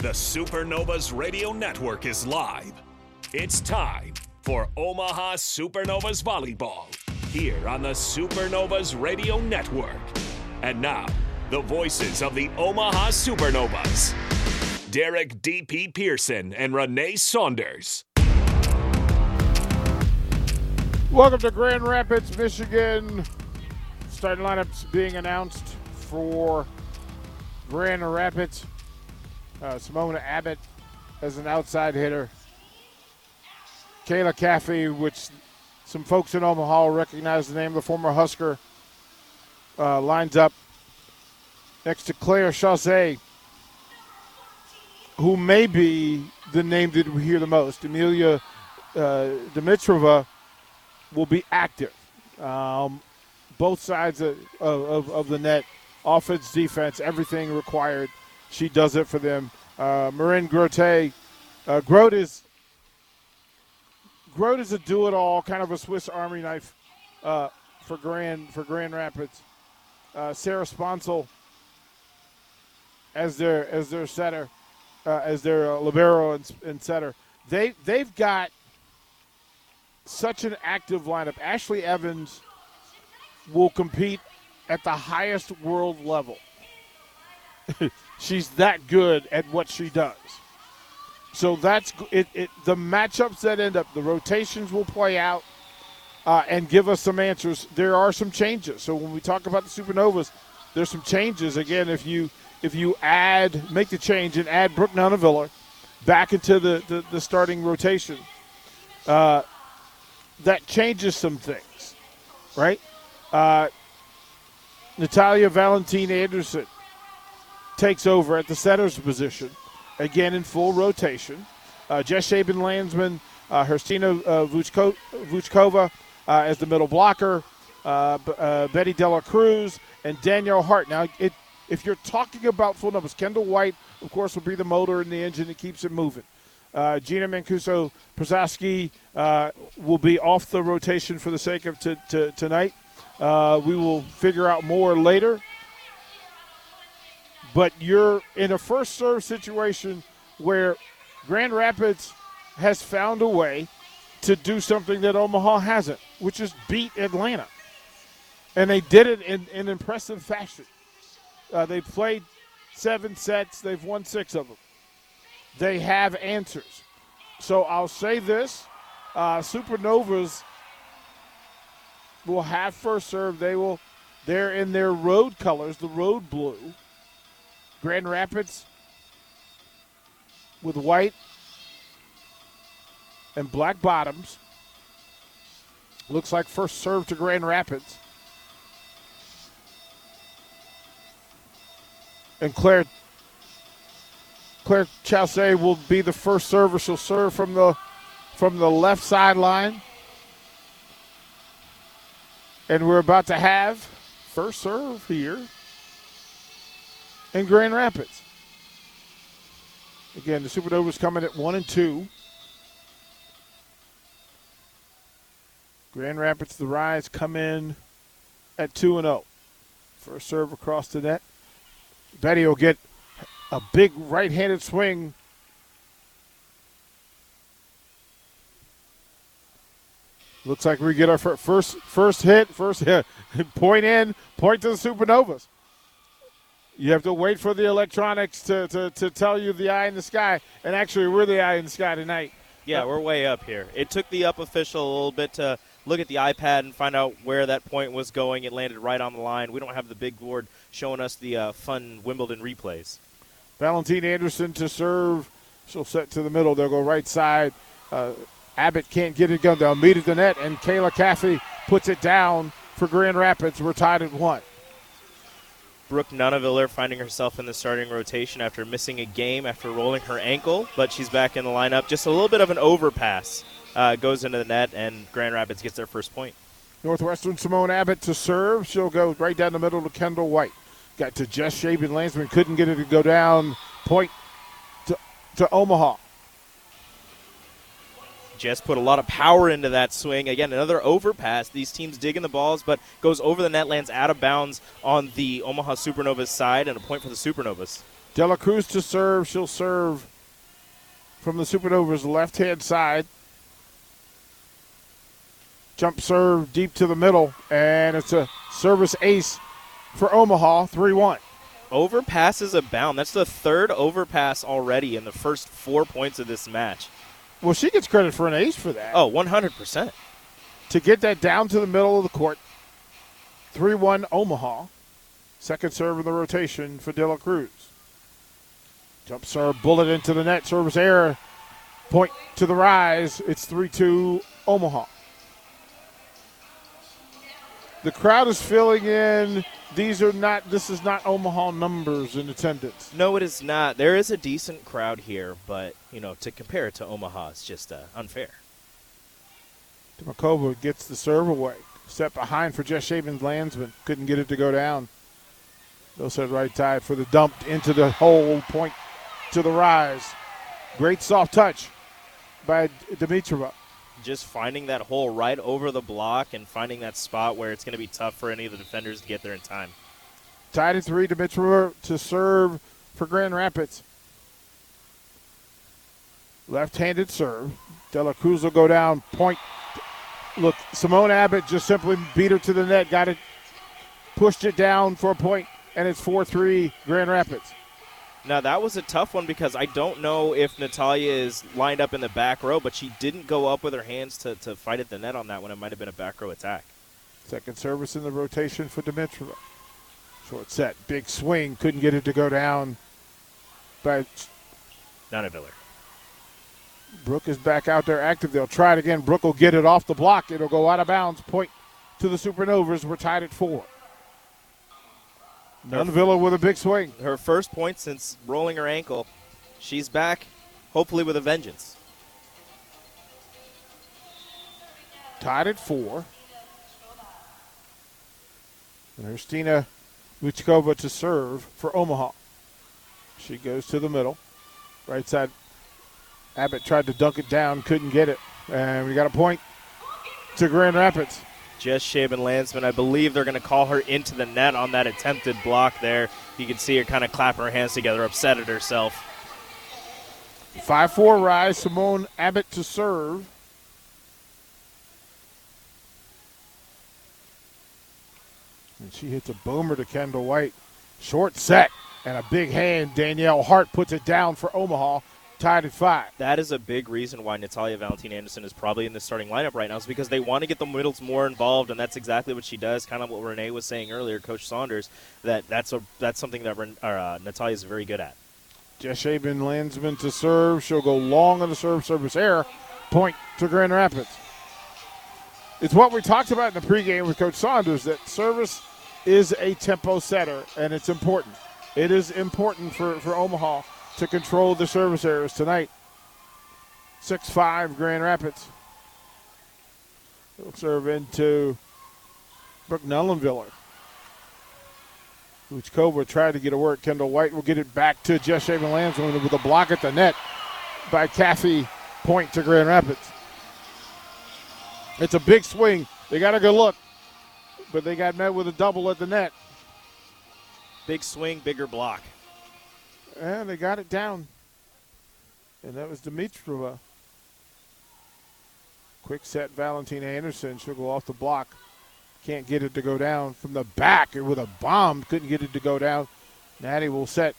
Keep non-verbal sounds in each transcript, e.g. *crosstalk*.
The Supernovas Radio Network is live. It's time for Omaha Supernovas Volleyball here on the Supernovas Radio Network. And now, the voices of the Omaha Supernovas Derek D.P. Pearson and Renee Saunders. Welcome to Grand Rapids, Michigan. Starting lineups being announced for Grand Rapids. Uh, Simona Abbott as an outside hitter. Kayla Caffey, which some folks in Omaha recognize the name of the former Husker, uh, lines up next to Claire Chaussee, who may be the name that we hear the most. Emilia uh, Dimitrova will be active. Um, both sides of, of, of, the net, offense, defense, everything required. She does it for them. Uh, Marin Grote, uh, Grote is Grote is a do-it-all, kind of a Swiss Army knife uh, for Grand for Grand Rapids. Uh, Sarah Sponcil as their as their setter, uh, as their uh, libero and, and setter. They they've got such an active lineup. Ashley Evans will compete at the highest world level. *laughs* She's that good at what she does. So that's it, it, The matchups that end up, the rotations will play out uh, and give us some answers. There are some changes. So when we talk about the Supernovas, there's some changes. Again, if you if you add, make the change and add Brooke Nuneviller back into the, the, the starting rotation, uh, that changes some things, right? Uh, Natalia Valentin-Anderson takes over at the setter's position, again in full rotation. Uh, Jess Shaben Landsman, uh, Hristina uh, Vuchko- Vuchkova uh, as the middle blocker, uh, uh, Betty Dela Cruz, and Danielle Hart. Now, it, if you're talking about full numbers, Kendall White, of course, will be the motor and the engine that keeps it moving. Uh, Gina Mancuso Prososki will be off the rotation for the sake of t- t- tonight. We will figure out more later. But you're in a first serve situation where Grand Rapids has found a way to do something that Omaha hasn't, which is beat Atlanta. And they did it in, in impressive fashion. Uh, they played seven sets, they've won six of them they have answers. So I'll say this uh, Supernovas will have first serve. They will, they're in their road colors, the road blue. Grand Rapids with white and black bottoms. Looks like first serve to Grand Rapids. And Claire Claire Chaussee will be the first server. She'll serve from the from the left sideline. And we're about to have first serve here in Grand Rapids. Again, the Supernovas coming at one and two. Grand Rapids, the Rise come in at two and zero. Oh. First serve across the net. Betty will get a big right-handed swing. Looks like we get our first first hit, first hit, *laughs* point in, point to the Supernovas. You have to wait for the electronics to, to, to tell you the eye in the sky, and actually we're the eye in the sky tonight. Yeah, we're way up here. It took the up official a little bit to look at the iPad and find out where that point was going. It landed right on the line. We don't have the big board showing us the uh, fun Wimbledon replays. Valentin-Anderson to serve. She'll set to the middle. They'll go right side. Uh, Abbott can't get it going. They'll meet at the net, and Kayla Caffey puts it down for Grand Rapids. We're tied at one. Brooke Nuneviller finding herself in the starting rotation after missing a game after rolling her ankle, but she's back in the lineup. Just a little bit of an overpass uh, goes into the net, and Grand Rapids gets their first point. Northwestern Symone Abbott to serve. She'll go right down the middle to Kendall White. Got to Jess Shaben Landsman, couldn't get it to go down. Point to, to Omaha. Jess put a lot of power into that swing. Again, another overpass. These teams digging the balls, but goes over the net, lands out of bounds on the Omaha Supernovas side, and a point for the Supernovas. Dela Cruz to serve. She'll serve from the Supernovas left hand side. Jump serve deep to the middle, and it's a service ace for Omaha, 3 1. Overpass is a bound. That's the third overpass already in the first four points of this match. Well, she gets credit for an ace for that. Oh, 100%. To get that down to the middle of the court, 3 1 Omaha. Second serve in the rotation for De La Cruz. Jump serve, bullet into the net, service error, point to the rise. It's 3 2 Omaha. The crowd is filling in. These are not. This is not Omaha numbers in attendance. No, it is not. There is a decent crowd here, but you know, to compare it to Omaha, it's just uh, unfair. Demakova gets the serve away. Set behind for Jess Shaben Landsman. Couldn't get it to go down. They'll set right side for the dump into the hole. Point to the rise. Great soft touch by Dimitrova just finding that hole right over the block and finding that spot where it's going to be tough for any of the defenders to get there in time. Tied at three, Dimitrova to serve for Grand Rapids. Left-handed serve. Dela Cruz will go down. Point. Look, Symone Abbott just simply beat her to the net. Got it. Pushed it down for a point, and it's 4-3 Grand Rapids. Now that was a tough one because I don't know if Natalia is lined up in the back row, but she didn't go up with her hands to, to fight at the net on that one. It might have been a back row attack. Second service in the rotation for Dimitrova. Short set, big swing, couldn't get it to go down. But not a Nuneviller. Brooke is back out there active. They'll try it again. Brooke will get it off the block. It'll go out of bounds. Point to the Supernovas. We're tied at four. Nuneviller with a big swing. Her first point since rolling her ankle. She's back, hopefully with a vengeance. Tied at four. And here's Stina Vuchkova to serve for Omaha. She goes to the middle. Right side. Abbott tried to dunk it down, couldn't get it. And we got a point to Grand Rapids. Jess Shaben Landsman. I believe they're going to call her into the net on that attempted block there. You can see her kind of clapping her hands together, upset at herself. 5 4 rise. Symone Abbott to serve. And she hits a boomer to Kendall White. Short set and a big hand. Danielle Hart puts it down for Omaha tied at five. That is a big reason why Natalia Valentin-Anderson is probably in the starting lineup right now, is because they want to get the middles more involved, and that's exactly what she does. Kind of what Renee was saying earlier, Coach Saunders, that that's a that's something that uh, Natalia is very good at. Jess Shaben Landsman to serve. She'll go long on the serve service error. Point to Grand Rapids. It's what we talked about in the pregame with Coach Saunders that service is a tempo setter, and it's important. It is important for, for Omaha to control the service errors tonight. 6 5 Grand Rapids. They'll serve into Brooke Nuneviller. Vuchkova tried to get a work. Kendall White will get it back to Jess Shaben Landsman with a block at the net by Caffey Point to Grand Rapids. It's a big swing. They got a good look, but they got met with a double at the net. Big swing, bigger block. And they got it down. And that was Dimitrova. Quick set, Valentin-Anderson. She'll go off the block. Can't get it to go down from the back with a bomb. Couldn't get it to go down. Natty will set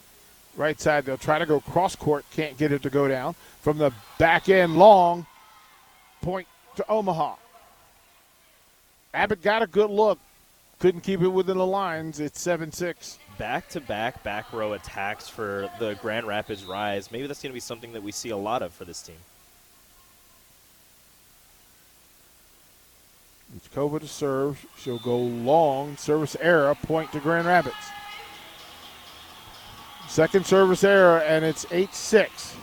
right side. They'll try to go cross court. Can't get it to go down. From the back end long, point to Omaha. Abbott got a good look. Couldn't keep it within the lines. It's 7 6 back to back back row attacks for the Grand Rapids Rise. Maybe that's going to be something that we see a lot of for this team. It's Kova to serve. She'll go long. Service error. Point to Grand Rapids. Second service error, and it's 8 6.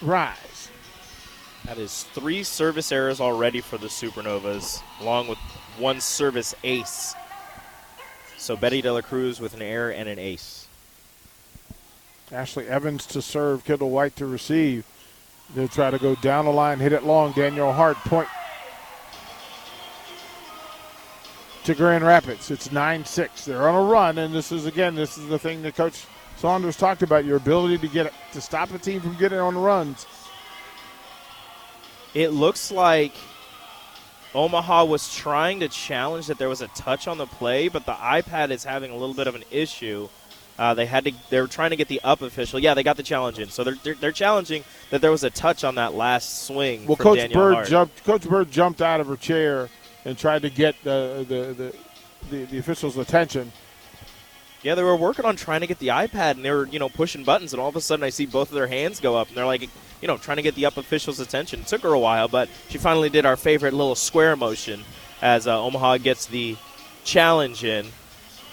Rise. That is three service errors already for the Supernovas, along with one service ace so Betty De La Cruz with an error and an ace. Ashley Evans to serve, Kendall White to receive. They'll try to go down the line, hit it long. Danielle Hart point to Grand Rapids. It's 9 6. They're on a run, and this is, again, this is the thing that Coach Saunders talked about your ability to get to stop a team from getting on runs. It looks like Omaha was trying to challenge that there was a touch on the play, but the iPad is having a little bit of an issue. Uh, they had to. They were trying to get the up official. Yeah, they got the challenge in. So they're, they're, they're challenging that there was a touch on that last swing. Well, Coach Danielle Bird Hart. jumped. Coach Bird jumped out of her chair and tried to get the the, the, the, the officials' attention. Yeah, they were working on trying to get the iPad, and they were you know pushing buttons, and all of a sudden I see both of their hands go up, and they're like, you know, trying to get the up official's attention. It took her a while, but she finally did our favorite little square motion as uh, Omaha gets the challenge in.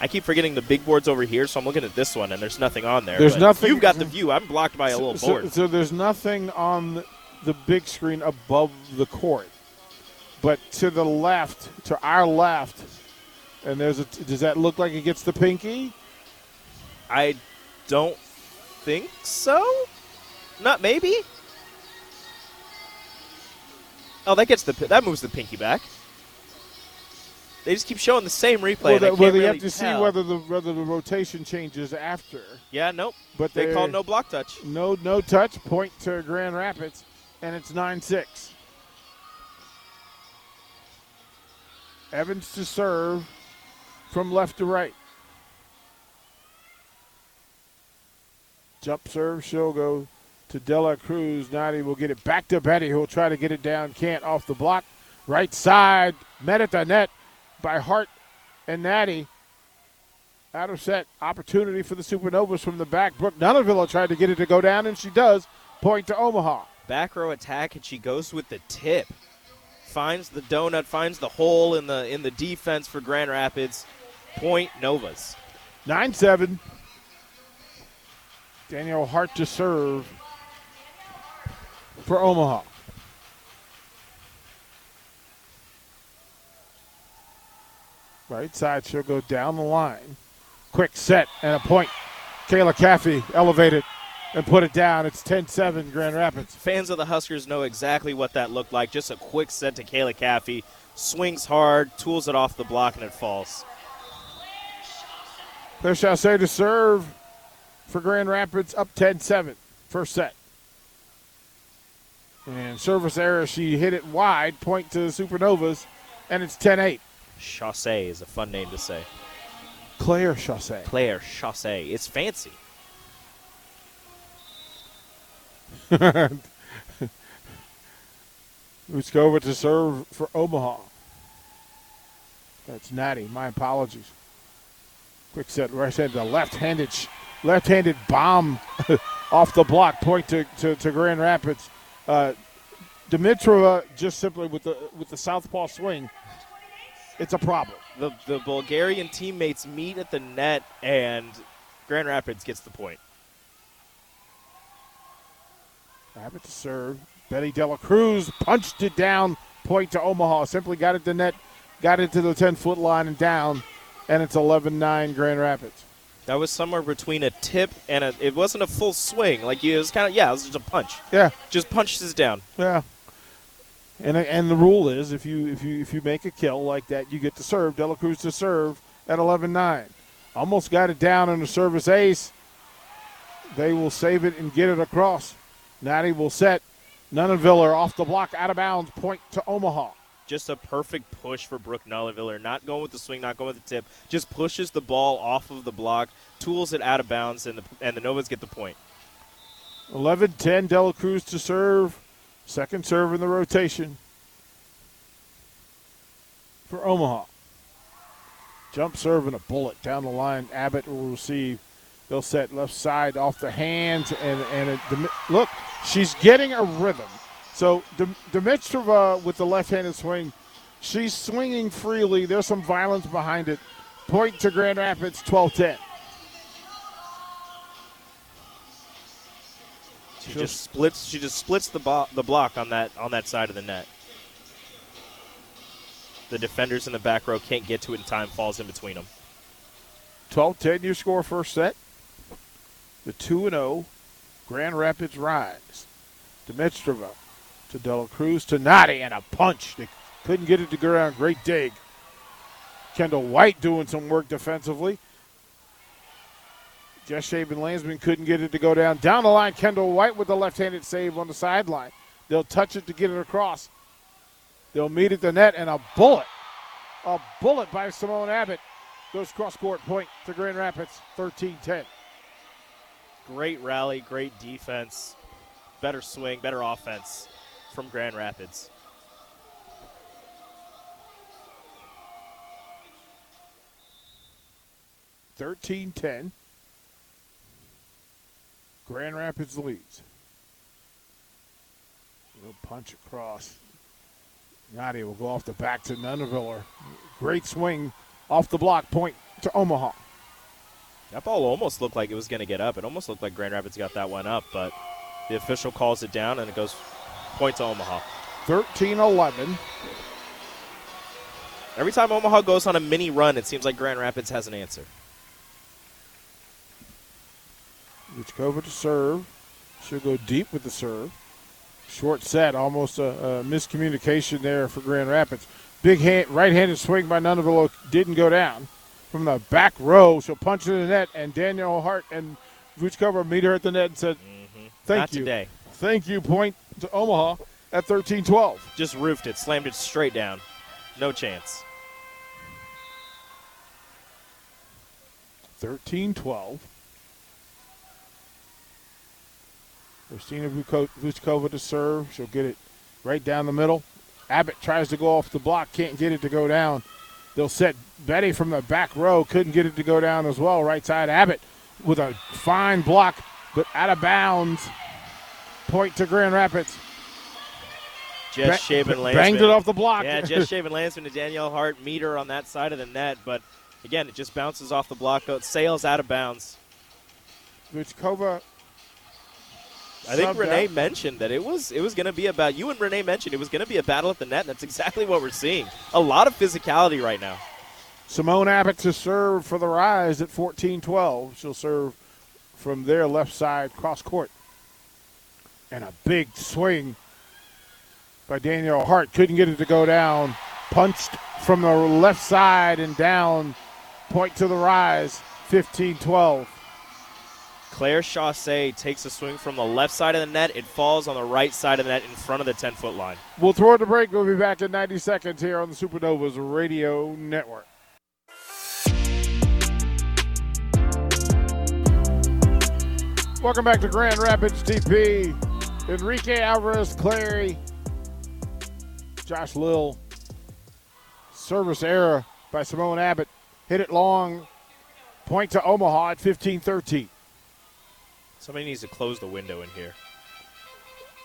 I keep forgetting the big board's over here, so I'm looking at this one, and there's nothing on there. There's nothing- You've got the view. I'm blocked by a little so, board. so there's nothing on the big screen above the court, but to the left, to our left, and there's a. Does that look like it gets the pinky? I don't think so. Not maybe. Oh, that gets the that moves the pinky back. They just keep showing the same replay. well, that, well, you really have to see whether the whether the rotation changes after. Yeah, nope. But They called no block touch. No, no touch. Point to Grand Rapids, and it's nine six. Evans to serve from left to right. Jump serve. She'll go to Dela Cruz. Natty will get it back to Betty, who will try to get it down. Can't off the block. Right side. Met at the net by Hart and Natty. Out of set. Opportunity for the Supernovas from the back. Brooke Nuneviller tried to get it to go down, and she does. Point to Omaha. Back row attack, and she goes with the tip. Finds the donut, finds the hole in the in the defense for Grand Rapids. Point Novas. 9 7. Danielle Hart to serve for Omaha. Right side, she'll go down the line. Quick set and a point. Kayla Caffey elevated and put it down. It's 10 7 Grand Rapids. Fans of the Huskers know exactly what that looked like. Just a quick set to Kayla Caffey. Swings hard, tools it off the block, and it falls. Claire Chaussee to serve for Grand Rapids up 10 7. First set. And service error, she hit it wide, point to the Supernovas, and it's 10 8. Chaussee is a fun name to say. Claire Chaussee. Claire Chaussee. It's fancy. *laughs* Uskova to serve for Omaha. That's Natty. My apologies. Quick set right hand the left-handed left-handed bomb *laughs* off the block point to, to, to Grand Rapids. Uh, Dimitrova just simply with the with the southpaw swing. It's a problem. The the Bulgarian teammates meet at the net, and Grand Rapids gets the point. Rabbit to serve. Betty Dela Cruz punched it down. Point to Omaha. Simply got it to net, got it to the 10 foot line and down, and it's 11 9 Grand Rapids. That was somewhere between a tip and a. It wasn't a full swing. Like you, it was kind of yeah, it was just a punch. Yeah, Just punches down. yeah. And and the rule is if you if you if you make a kill like that, you get to serve. Dela Cruz to serve at 11-9. Almost got it down on the service ace. They will save it and get it across. Natty will set. Nuneviller off the block, out of bounds. Point to Omaha. Just a perfect push for Brooke Nuneviller. Not going with the swing, not going with the tip. Just pushes the ball off of the block, tools it out of bounds, and the and the Novas get the point. 11 10, Dela Cruz to serve. Second serve in the rotation for Omaha. Jump serve and a bullet down the line. Abbott will receive. They'll set left side off the hands and and look, she's getting a rhythm. So Dim- Dimitrova with the left-handed swing, she's swinging freely. There's some violence behind it. Point to Grand Rapids, 12-10. She She'll- just splits. She just splits the bo- the block on that on that side of the net. The defenders in the back row can't get to it in time. Falls in between them. 12 10 your score first set. The 2 0 Grand Rapids rise. Dimitrova to Dela Cruz to Nadi and a punch. They couldn't get it to ground. Great dig. Kendall White doing some work defensively. Jess Shaben Landsman couldn't get it to go down. Down the line, Kendall White with the left handed save on the sideline. They'll touch it to get it across. They'll meet at the net, and a bullet, a bullet by Symone Abbott goes cross court point to Grand Rapids 13 10. Great rally, great defense, better swing, better offense from Grand Rapids. Thirteen ten. Grand Rapids leads. Little punch across. Nadia will go off the back to Nuneviller. Great swing off the block point to Omaha. That ball almost looked like it was going to get up. It almost looked like Grand Rapids got that one up, but the official calls it down and it goes point to Omaha. 13 11. Every time Omaha goes on a mini run, it seems like Grand Rapids has an answer. Vuchkova to serve. She'll go deep with the serve. Short set, almost a, a miscommunication there for Grand Rapids. Big hand, right-handed swing by Nuneviller didn't go down. From the back row, she'll punch it in the net, and Danielle Hart and Vuchkova meet her at the net and said, Mm-hmm. "Thank Not you, today. thank you." Point to Omaha at 13-12. Just roofed it, slammed it straight down. No chance. 13-12. Christina Vuchkova to serve. She'll get it right down the middle. Abbott tries to go off the block, can't get it to go down. They'll set Betty from the back row, couldn't get it to go down as well. Right side, Abbott with a fine block, but out of bounds. Point to Grand Rapids. Jess Ba- Shaben Landsman. Banged it off the block. Yeah, Jess *laughs* Shaben Landsman and Danielle Hart Meter on that side of the net, but again, it just bounces off the block, it sails out of bounds. Vuchkova. I think Renee out. mentioned that it was it was going to be about you and Renee mentioned it was going to be a battle at the net. And that's exactly what we're seeing. A lot of physicality right now. Symone Abbott to serve for the Rise at 14-12. She'll serve from their left side cross court. And a big swing by Danielle Hart. Couldn't get it to go down. Punched from the left side and down. Point to the Rise. 15-12. Claire Chaussee takes a swing from the left side of the net. It falls on the right side of the net in front of the 10 foot line. We'll throw it to break. We'll be back in 90 seconds here on the Supernovas Radio Network. Welcome back to Grand Rapids TP. Enrique Alvarez, Clary, Josh Lill. Service error by Symone Abbott. Hit it long. Point to Omaha at 15 13. Somebody needs to close the window in here.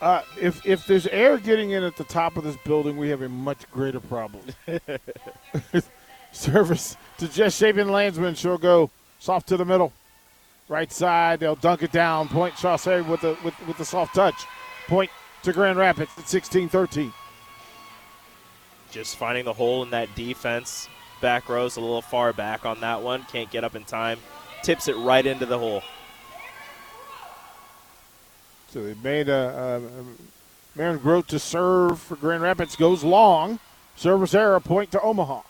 Uh, if if there's air getting in at the top of this building, we have a much greater problem. *laughs* *laughs* Service to Jess Shaben Landsman. She'll go soft to the middle, right side. They'll dunk it down. Point Chaussee with the with, with the soft touch. Point to Grand Rapids at 16-13. Just finding the hole in that defense. Back row's a little far back on that one. Can't get up in time. Tips it right into the hole. So they made a, a Marin Grote to serve for Grand Rapids goes long. Service error. Point to Omaha.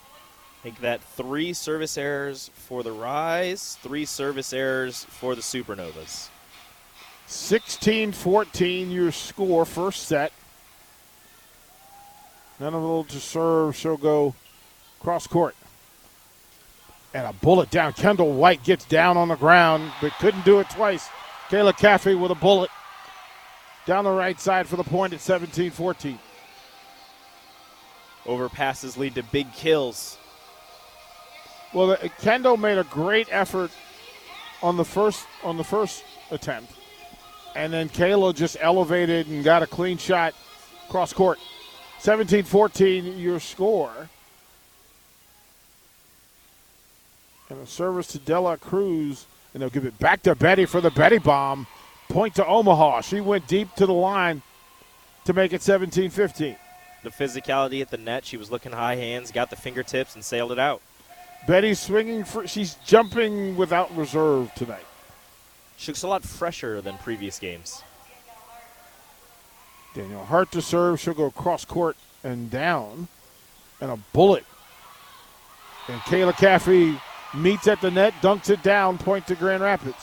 Make that three service errors for the Rise, three service errors for the Supernovas. 16-14 your score first set. Nuneviller to serve. She'll go cross court. And a bullet down. Kendall White gets down on the ground, but couldn't do it twice. Kayla Caffey with a bullet down the right side for the point at 17-14. Overpasses lead to big kills. Well, Kendall made a great effort on the first on the first attempt, and then Kayla just elevated and got a clean shot cross court. 17-14 your score. And a service to Dela Cruz, and they'll give it back to Betty for the Betty bomb. Point to Omaha. She went deep to the line to make it 17-15. The physicality at the net, she was looking high hands, got the fingertips, and sailed it out. Betty's swinging for. She's jumping without reserve tonight. She looks a lot fresher than previous games. Danielle Hart to serve. She'll go cross court and down. And a bullet. And Kayla Caffey meets at the net, dunks it down, point to Grand Rapids.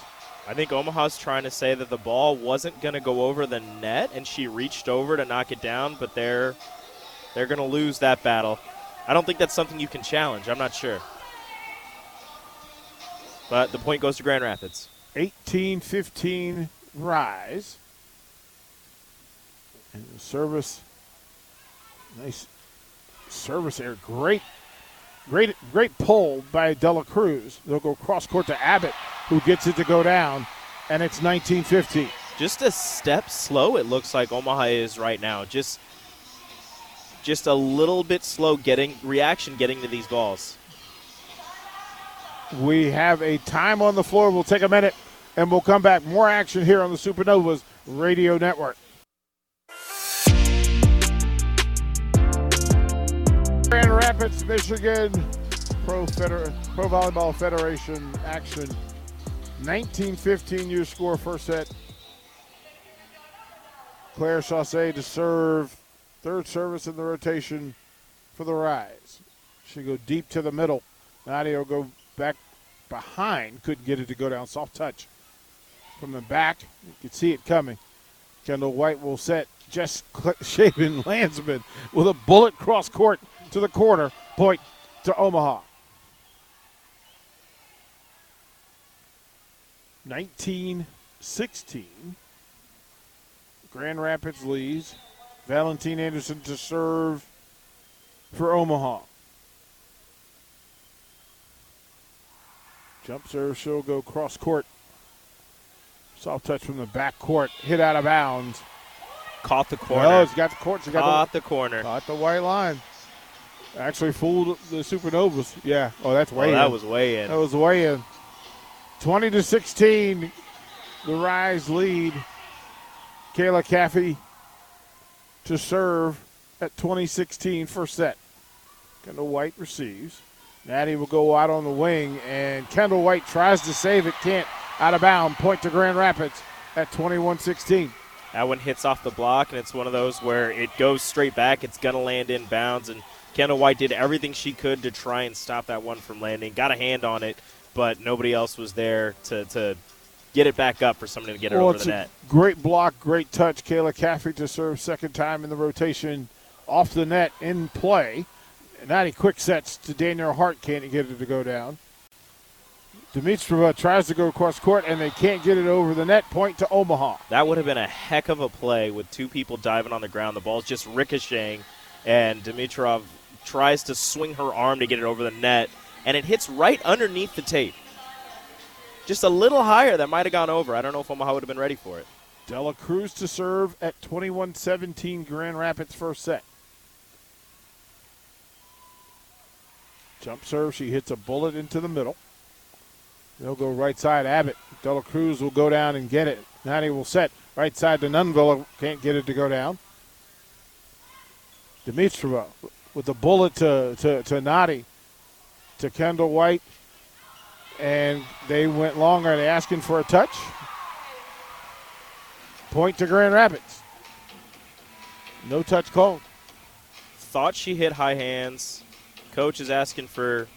I think Omaha's trying to say that the ball wasn't going to go over the net, and she reached over to knock it down, but they're they're going to lose that battle. I don't think that's something you can challenge. I'm not sure. But the point goes to Grand Rapids. 18 15 rise. And the service, nice service there. Great, great, great pull by Dela Cruz. They'll go cross court to Abbott, who gets it to go down, and it's 19 15. Just a step slow, it looks like Omaha is right now. Just just a little bit slow getting reaction getting to these balls. We have a time on the floor. We'll take a minute and we'll come back. More action here on the Supernovas Radio Network. Grand Rapids, Michigan Pro, Feder- Pro Volleyball Federation action. 19-15 your score first set. Claire Chaussee to serve. Third service in the rotation for the Rise. She go deep to the middle. Nadia will go back behind. Couldn't get it to go down. Soft touch from the back. You can see it coming. Kendall White will set just *laughs* Shaben Landsman with a bullet cross court to the corner. Point to Omaha. 19 16. Grand Rapids leads. Valentin-Anderson to serve for Omaha. Jump serve, she'll go cross court. Soft touch from the back court, hit out of bounds. Caught the corner. Oh, she got the court. She got Caught the, the corner. caught the white line. Actually fooled the Supernovas. Yeah. Oh, that's oh, way Oh, in. that was way in. That was way in. 20 to 16, the Rise lead. Kayla Caffey to serve at 2016 first set. Kendall White receives. Natty will go out on the wing, and Kendall White tries to save it, can't. Out of bound, point to Grand Rapids at 21 16. That one hits off the block, and it's one of those where it goes straight back. It's going to land in bounds, and Kendall White did everything she could to try and stop that one from landing. Got a hand on it, but nobody else was there to, to get it back up for somebody to get it Well, over the net. great block, great touch. Kayla Caffey to serve second time in the rotation off the net in play. Natty quick sets to Danielle Hart, can't get it to go down. Dimitrova tries to go across court, and they can't get it over the net. Point to Omaha. That would have been a heck of a play with two people diving on the ground. The ball's just ricocheting, and Dimitrov tries to swing her arm to get it over the net, and it hits right underneath the tape. Just a little higher, that might have gone over. I don't know if Omaha would have been ready for it. Dela Cruz to serve at 21 17 Grand Rapids first set. Jump serve. She hits a bullet into the middle. They'll go right side. Abbott. Dela Cruz will go down and get it. Natty will set right side to Nuneviller. Can't get it to go down. Dimitrova with the bullet to, to, to Nadi, to Kendall White. And they went longer. They asking for a touch. Point to Grand Rapids. No touch called. Thought she hit high hands. Coach is asking for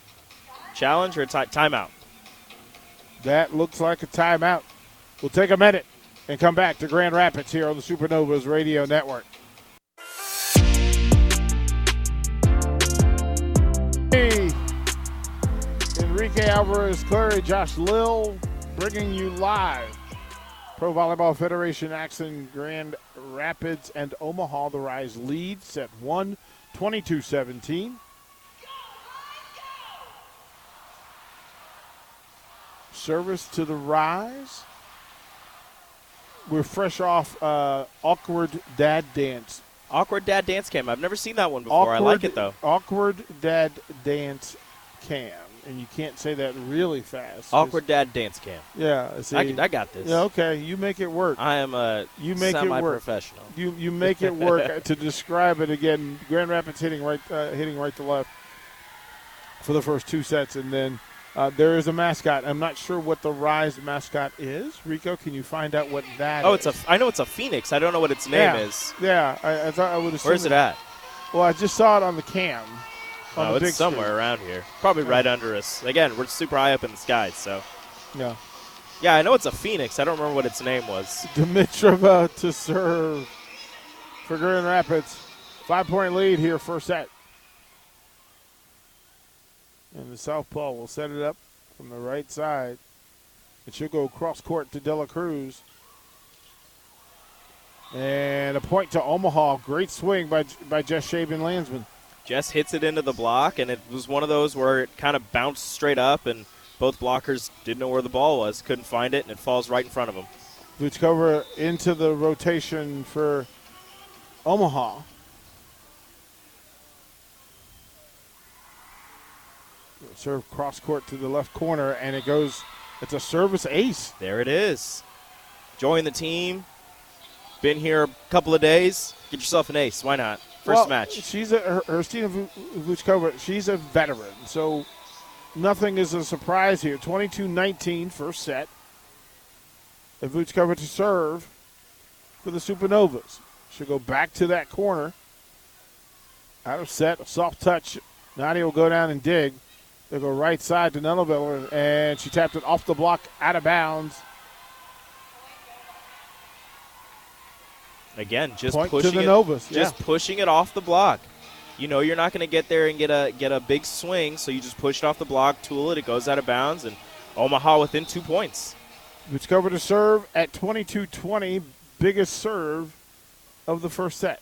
challenge or ti- timeout. That looks like a timeout. We'll take a minute and come back to Grand Rapids here on the Supernovas Radio Network. Hey, Enrique Alvarez Clary, Josh Lill, bringing you live. Pro Volleyball Federation action Grand Rapids and Omaha. The Rise lead set 1 22 17. Service to the Rise. We're fresh off uh, Awkward Dad Dance. Awkward dad dance cam. I've never seen that one before. I like it though. Awkward Dad Dance Cam. And you can't say that really fast. Awkward dad dance cam. Yeah. See, I, I got this. yeah, okay. You make it work. I am a You make it work. You you make it work *laughs* to describe it again. Grand Rapids hitting right uh, hitting right to left for the first two sets, and then uh, there is a mascot. I'm not sure what the Rise mascot is. Rico, can you find out what that Oh, is? it's a. I know it's a phoenix. I don't know what its name yeah. is. Yeah, I, I thought I would assume. Where's it at? Well, I just saw it on the cam. On Oh, the it's somewhere screen. around here. Probably right under us. Again, we're super high up in the sky, so Yeah. Yeah, I know it's a Phoenix. I don't remember what its name was. Dimitrova to serve for Grand Rapids. Five point lead here, first set. And the southpaw will set it up from the right side. It should go cross court to Dela Cruz. And a point to Omaha. Great swing by by Jess Shaben Landsman. Jess hits it into the block, and it was one of those where it kind of bounced straight up, and both blockers didn't know where the ball was, couldn't find it, and it falls right in front of them. Vuchkova into the rotation for Omaha. Serve cross court to the left corner, and it goes. It's a service ace. There it is. Join the team. Been here a couple of days. Get yourself an ace. Why not? First well, match. She's a her, Vuchkova. She's a veteran, so nothing is a surprise here. 22-19, first set. And Vuchkova to serve for the Supernovas. She'll go back to that corner. Out of set, a soft touch. Nadia will go down and dig. They'll go right side to Nuneviller, and she tapped it off the block, out of bounds. Again, just Point pushing it, Novas. just yeah. pushing it off the block. You know you're not going to get there and get a get a big swing, so you just push it off the block, tool it, it goes out of bounds, and Omaha within two points. Vuchkova to serve at 22-20, biggest serve of the first set.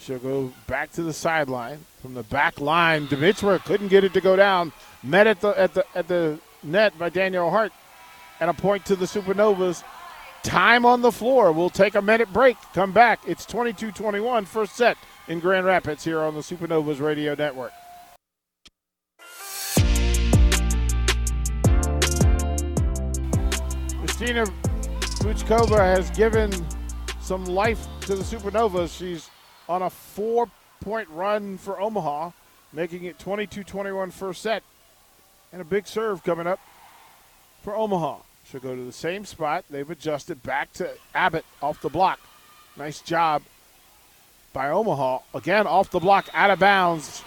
She'll go back to the sideline from the back line. Dimitrova couldn't get it to go down. Met at the at the at the net by Danielle Hart, and a point to the Supernovas. Time on the floor. We'll take a minute break. Come back. It's 22-21, first set in Grand Rapids here on the Supernovas Radio Network. Christina Vuchkova has given some life to the Supernovas. She's on a four point run for Omaha, making it 22 21 first set. And a big serve coming up for Omaha. She'll go to the same spot. They've adjusted back to Abbott off the block. Nice job by Omaha. Again, off the block, out of bounds.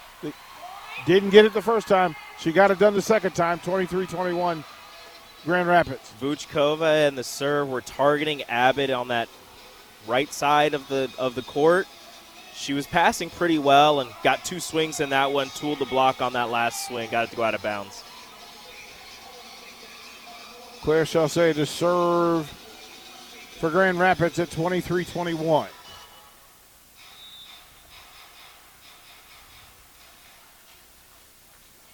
Didn't get it the first time. She got it done the second time, 23 21. Grand Rapids. Vuchkova and the serve were targeting Abbott on that right side of the of the court. She was passing pretty well and got two swings in that one, tooled the block on that last swing, got it to go out of bounds. Claire Chaussee to serve for Grand Rapids at 23 21.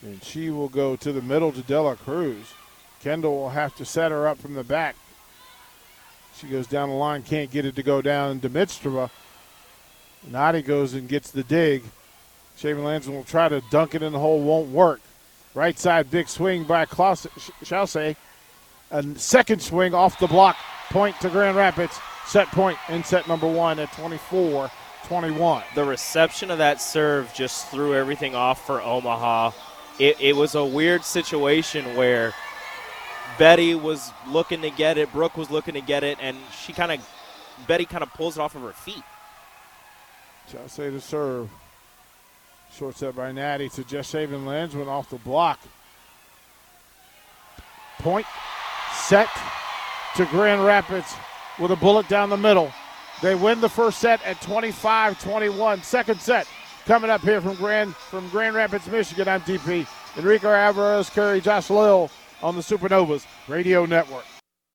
And she will go to the middle to Dela Cruz. Kendall will have to set her up from the back. She goes down the line, can't get it to go down. Dimitrova. Nadi goes and gets the dig. Shaben Landsman will try to dunk it in the hole, won't work. Right side, big swing by Claire Chaussee. A second swing off the block. Point to Grand Rapids. Set point in set number one at 24 21. The reception of that serve just threw everything off for Omaha. It, it was a weird situation where Betty was looking to get it, Brooke was looking to get it, and she kind of, Betty kind of pulls it off of her feet. Chaussee to serve. Short set by Natty to Jess Shaben Landsman off the block. Point set to Grand Rapids with a bullet down the middle. They win the first set at 25-21. Second set coming up here from Grand from Grand Rapids, Michigan. I'm DP. Enrico Alvarez, Curry, Josh Lill on the Supernovas Radio Network.